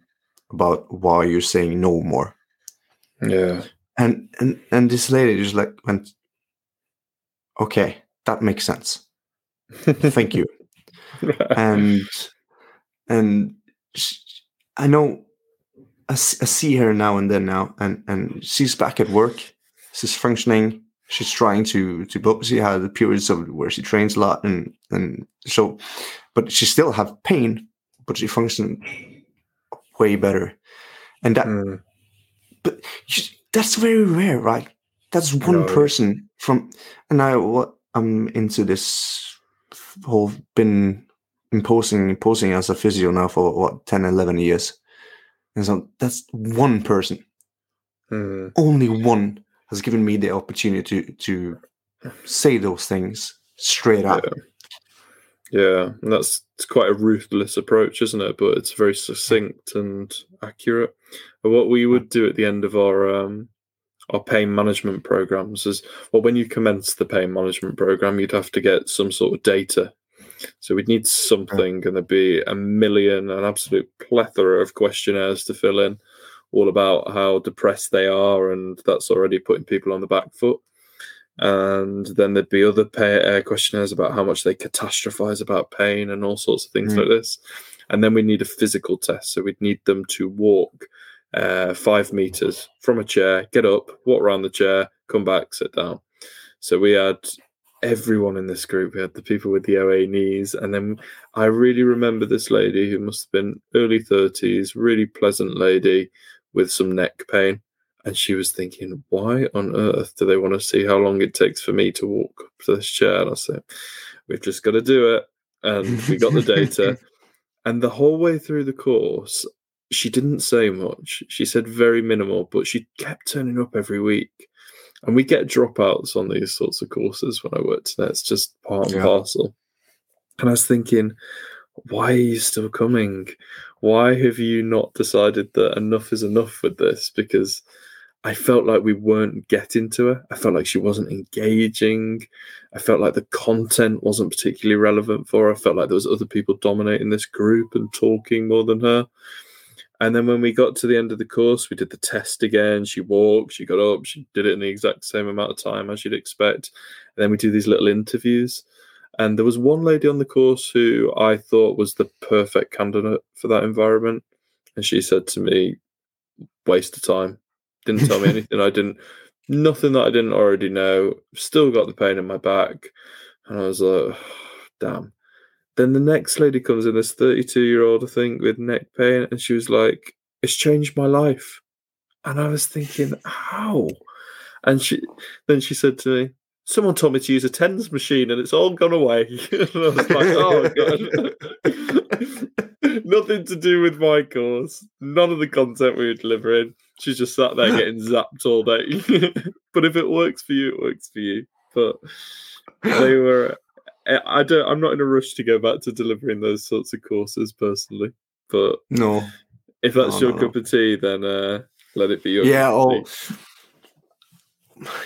about why you're saying no more Yeah. and and and this lady just like went okay that makes sense thank you and and sh I know I see her now and then now, and and she's back at work. She's functioning. She's trying to to but she had the periods of where she trains a lot, and and so, but she still have pain, but she functions way better, and that Mm. but that's very rare, right? That's one No. person from, and I what I'm into this whole been imposing imposing as a physio now for what 10, 11 years, and so that's one person. Mm. only one has given me the opportunity to to say those things straight up. Yeah, and that's it's quite a ruthless approach, isn't it? But it's very succinct and accurate. And what we would do at the end of our um, our pain management programs is well, when you commence the pain management program, you'd have to get some sort of data. So we'd need something, and there'd be a million, an absolute plethora of questionnaires to fill in, all about how depressed they are, and that's already putting people on the back foot and then there'd be other pay, uh, questionnaires about how much they catastrophize about pain and all sorts of things Mm. like this. And then we need a physical test, so we'd need them to walk uh, five meters from a chair, get up, walk around the chair, come back, sit down. So we had everyone in this group. We had the people with the OA knees, and then I really remember this lady who must have been early thirties, really pleasant lady with some neck pain and she was thinking, why on earth do they want to see how long it takes for me to walk up to this chair? And I said, we've just got to do it. And we got the data. and the whole way through the course, she didn't say much. She said very minimal, but she kept turning up every week. And we get dropouts on these sorts of courses when I worked there. It's just part and Yeah. parcel. And I was thinking, why are you still coming? Why have you not decided that enough is enough with this? Because I felt like we weren't getting to her. I felt like she wasn't engaging. I felt like the content wasn't particularly relevant for her. I felt like there was other people dominating this group and talking more than her. And then when we got to the end of the course, we did the test again. She walked, she got up, she did it in the exact same amount of time as you'd expect. And then we do these little interviews. And there was one lady on the course who I thought was the perfect candidate for that environment. And she said to me, waste of time. Didn't tell me anything I didn't, nothing that I didn't already know. Still got the pain in my back. And I was like, damn. Then the next lady comes in, this 32 year old, I think, with neck pain. And she was like, it's changed my life. And I was thinking, how? And she then she said to me, Someone told me to use a TENS machine and it's all gone away. and I was like, oh god. Nothing to do with my course. None of the content we were delivering. She's just sat there getting zapped all day. but if it works for you, it works for you. But they were I- don't I'm not in a rush to go back to delivering those sorts of courses personally. But No. if that's No, your no, cup of tea, then uh, let it be your Yeah, cup of oh tea.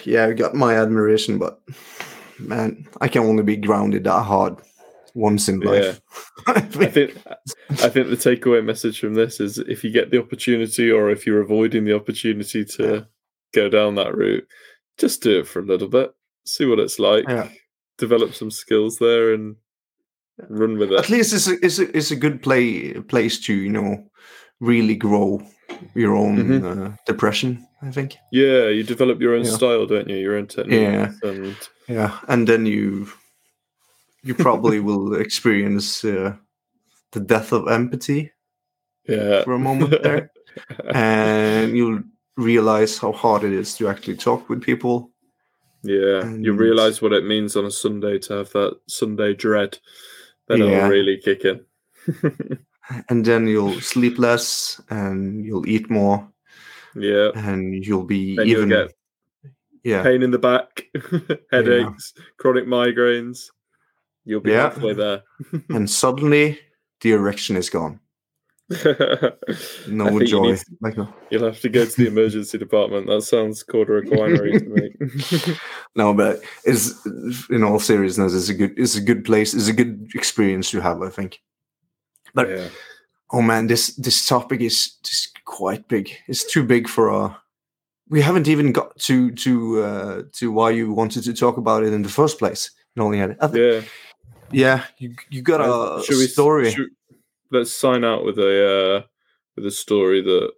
Yeah, I got my admiration, but man, I can only be grounded that hard once in life. I I think- think I think the takeaway message from this is if you get the opportunity or if you're avoiding the opportunity to Yeah. go down that route, just do it for a little bit. See what it's like. Yeah. Develop some skills there and run with it. At least it's a, it's a, it's a good play place to you know really grow your own Mhm. uh, depression. I think. Yeah, you develop your own Yeah. style, don't you? Your own technique. Yeah. And Yeah, and then you you probably will experience uh, the death of empathy yeah. for a moment there, and you'll realize how hard it is to actually talk with people. yeah. You realise what it means on a Sunday to have that Sunday dread. Then Yeah. it'll really kick in. And then you'll sleep less, and you'll eat more, yeah. and you'll be Then you'll even get yeah pain in the back, headaches, chronic migraines. You'll be Yeah. halfway there. and suddenly the erection is gone. No you joy. Like no, You'll have to go to the emergency department. That sounds cauda equina to me. no, but it's in all seriousness, it's a good, it's a good place, it's a good experience to have. I think. But yeah. oh man, this this topic is just quite big. It's too big for uh We haven't even got to to uh, to why you wanted to talk about it in the first place. You only had I Yeah. yeah. You you got a, Should we story. should- let's sign out with a uh, with a story that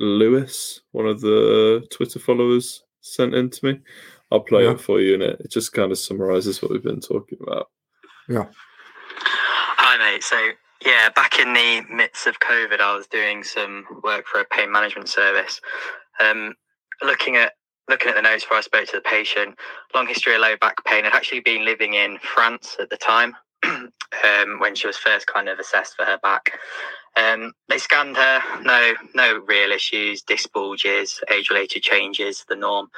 Lewis, one of the Twitter followers, sent in to me. I'll play Yeah. it for you, and it, it just kind of summarizes what we've been talking about. Yeah. Hi, mate. So, yeah, back in the midst of COVID, I was doing some work for a pain management service. Um, looking at looking at the notes before I spoke to the patient, long history of low back pain. I'd actually been living in France at the time, um, when she was first kind of assessed for her back. Um, they scanned her, no, no real issues, disc bulges, age-related changes, the norm.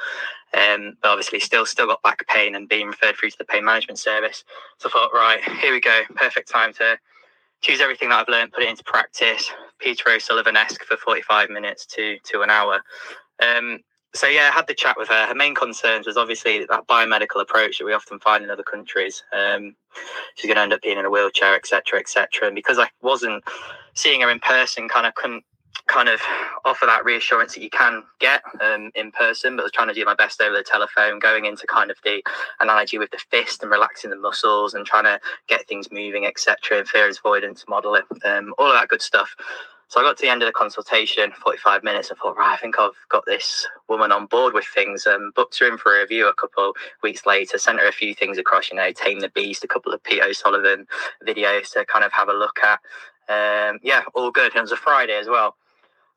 Um, but obviously, still, still got back pain and being referred through to the pain management service. So I thought, right, here we go, perfect time to choose everything that I've learned, put it into practice. Peter O'Sullivan-esque for 45 minutes to to an hour. Um, so yeah, I had the chat with her. Her main concerns was obviously that biomedical approach that we often find in other countries. Um, she's going to end up being in a wheelchair, etc., etc. And because I wasn't seeing her in person, kind of couldn't kind of offer that reassurance that you can get um, in person, but I was trying to do my best over the telephone, going into kind of the analogy with the fist and relaxing the muscles and trying to get things moving, etc. And fear is avoidance model, um, all of that good stuff. So I got to the end of the consultation, 45 minutes. I thought, right, I think I've got this woman on board with things. Um, booked her in for a review a couple weeks later, sent her a few things across, you know, Tame the Beast, a couple of Pete O'Sullivan videos to kind of have a look at. Um, yeah, all good. And It was a Friday as well.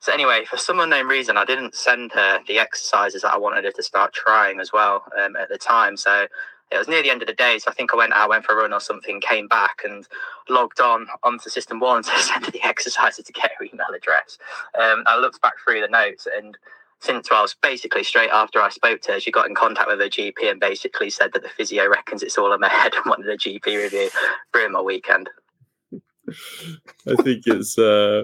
So anyway, for some unknown reason, I didn't send her the exercises that I wanted her to start trying as well um, at the time. So it was near the end of the day, so I think I went out, went for a run or something, came back and logged on onto SystmOne to send her the exercises to get her email address. Um, I looked back through the notes and since well, was basically straight after I spoke to her, she got in contact with her GP and basically said that the physio reckons it's all in my head and wanted a GP review. Ruined my weekend. I think it's uh,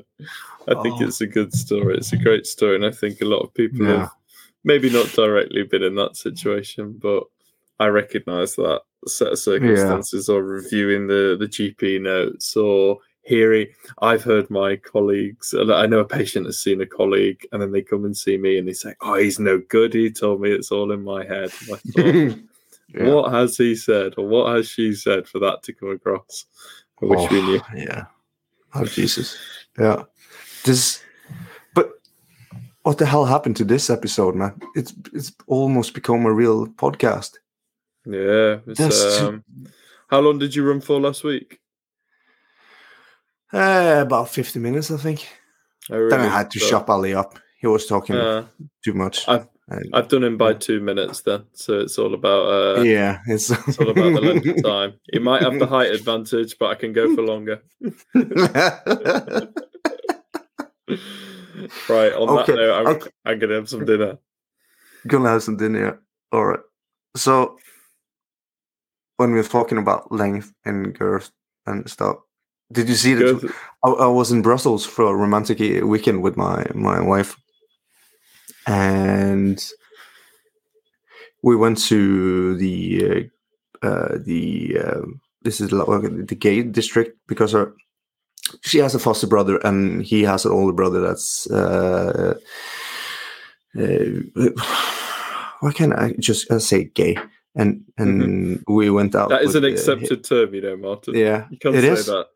I think oh. it's a good story. It's a great story, and I think a lot of people yeah. have maybe not directly been in that situation, but I recognise that set of circumstances yeah. or reviewing the the GP notes or hearing. I've heard my colleagues. I know a patient has seen a colleague, and then they come and see me, and they say, "Oh, he's no good." He told me it's all in my head. Thought, yeah. What has he said, or what has she said for that to come across? I wish oh, we knew. Yeah. Oh Jesus. Yeah. This. But what the hell happened to this episode, man? It's it's almost become a real podcast. Yeah. Um, how long did you run for last week? Uh, about 50 minutes, I think. Oh, really? Then I had to so, shut Ali up. He was talking uh, too much. I've, I've done him by two minutes then, so it's all about uh, yeah, it's... it's all about the length of time. He might have the height advantage, but I can go for longer. right. On okay. that note, I'm, okay. I'm gonna have some dinner. Gonna have some dinner. All right. So when we are talking about length and girth and stuff, did you see that? I, I, was in Brussels for a romantic weekend with my my wife, and we went to the uh, uh, the uh, this is the gay district because her she has a foster brother and he has an older brother that's uh, uh, why can't I just uh, say gay? and and mm-hmm. we went out. That is an accepted term, you know, Martin. Yeah, you can't say is? that.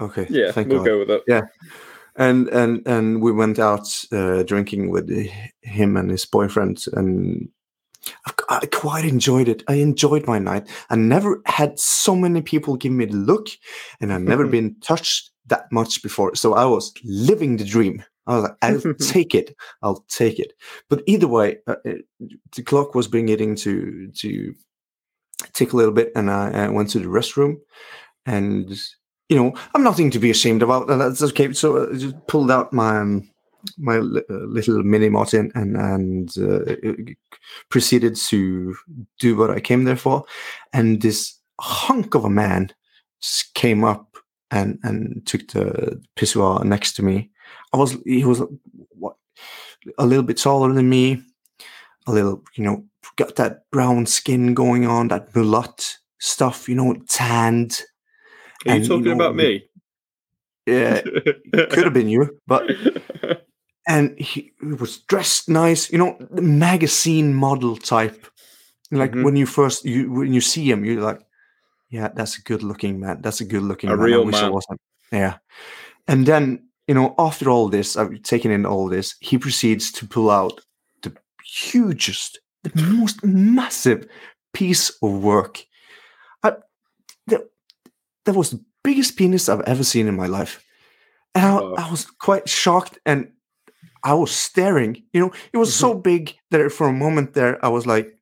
Okay. Yeah, we'll God. go with it. Yeah, and and and we went out uh, drinking with him and his boyfriend, and I quite enjoyed it. I enjoyed my night. I never had so many people give me the look, and I've never been touched that much before. So I was living the dream. I was like, I'll take it. I'll take it. But either way, uh, it, the clock was beginning to to tick a little bit, and I, I, went to the restroom, and you know, I'm nothing to be ashamed about. That's okay. So I just pulled out my um, my uh, little mini Martin and and uh, proceeded to do what I came there for, and this hunk of a man came up and and took the pissoir next to me I was he was what a little bit taller than me, a little you know got that brown skin going on, that mulat stuff, you know, tanned. Are and, you talking you know, about me? Yeah, could have been you, but and he, he, was dressed nice, you know, the magazine model type. Like mm-hmm. when you first you when you see him, you're like, yeah, that's a good looking man. That's a good looking man." a man. real man. Yeah, and then you know, after all this, I've taken in all this, he proceeds to pull out the hugest, the most massive piece of work. That, was the biggest penis I've ever seen in my life. And I, I was quite shocked and I was staring. You know, it was so mm-hmm. big that for a moment there, I was like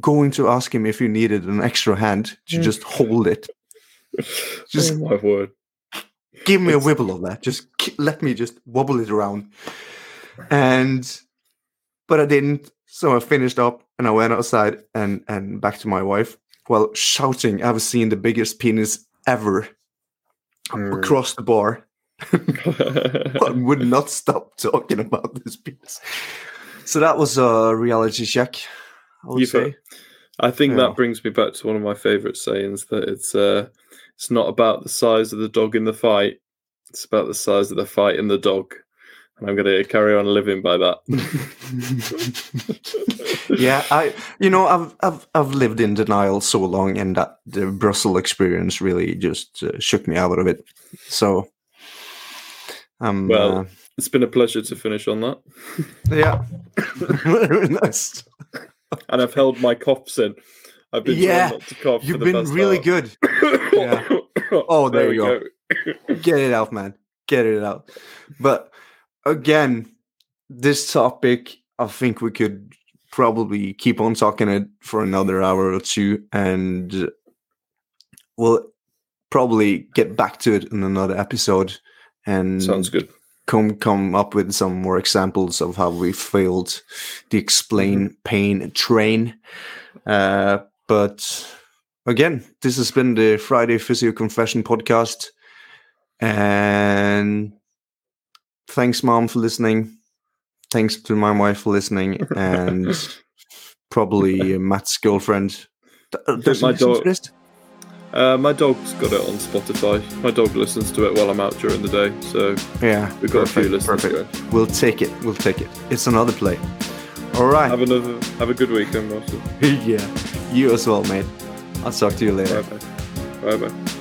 going to ask him if he needed an extra hand to mm. just hold it Just oh my word. give me It's- a wibble of that. Just let me just wobble it around. And but I didn't. So I finished up and I went outside and and back to my wife while shouting, "I've seen the biggest penis ever Mm. across the bar." but would not stop talking about this penis. So that was a reality check. I would You've say. I think Yeah. that brings me back to one of my favorite sayings that it's uh it's not about the size of the dog in the fight, it's about the size of the fight in the dog. And I'm going to carry on living by that. yeah, I you know I've I've I've lived in denial so long, and that the Brussels experience really just uh, shook me out of it. So, um, Well- uh, It's been a pleasure to finish on that. yeah, nice. And I've held my coughs in. I've been Yeah, not to cough. You've been really part. good. Yeah. Oh, there we you go. Get it out, man. Get it out. But again, this topic, I think we could probably keep on talking it for another hour or two, and we'll probably get back to it in another episode and Sounds good. come come up with some more examples of how we failed the explain pain train. Uh, but again, this has been the Friday Physio Confession podcast, and thanks, mom, for listening. Thanks to my wife for listening, and probably Matt's girlfriend. Does my dog? Uh, my dog's got it on Spotify. My dog listens to it while I'm out during the day, so Yeah, we've got a few listeners. perfect. We'll take it. We'll take it. It's another play. All right. Have another. Have a good weekend, Russell. yeah, you as well, mate. I'll talk to you later. Bye bye. Bye bye.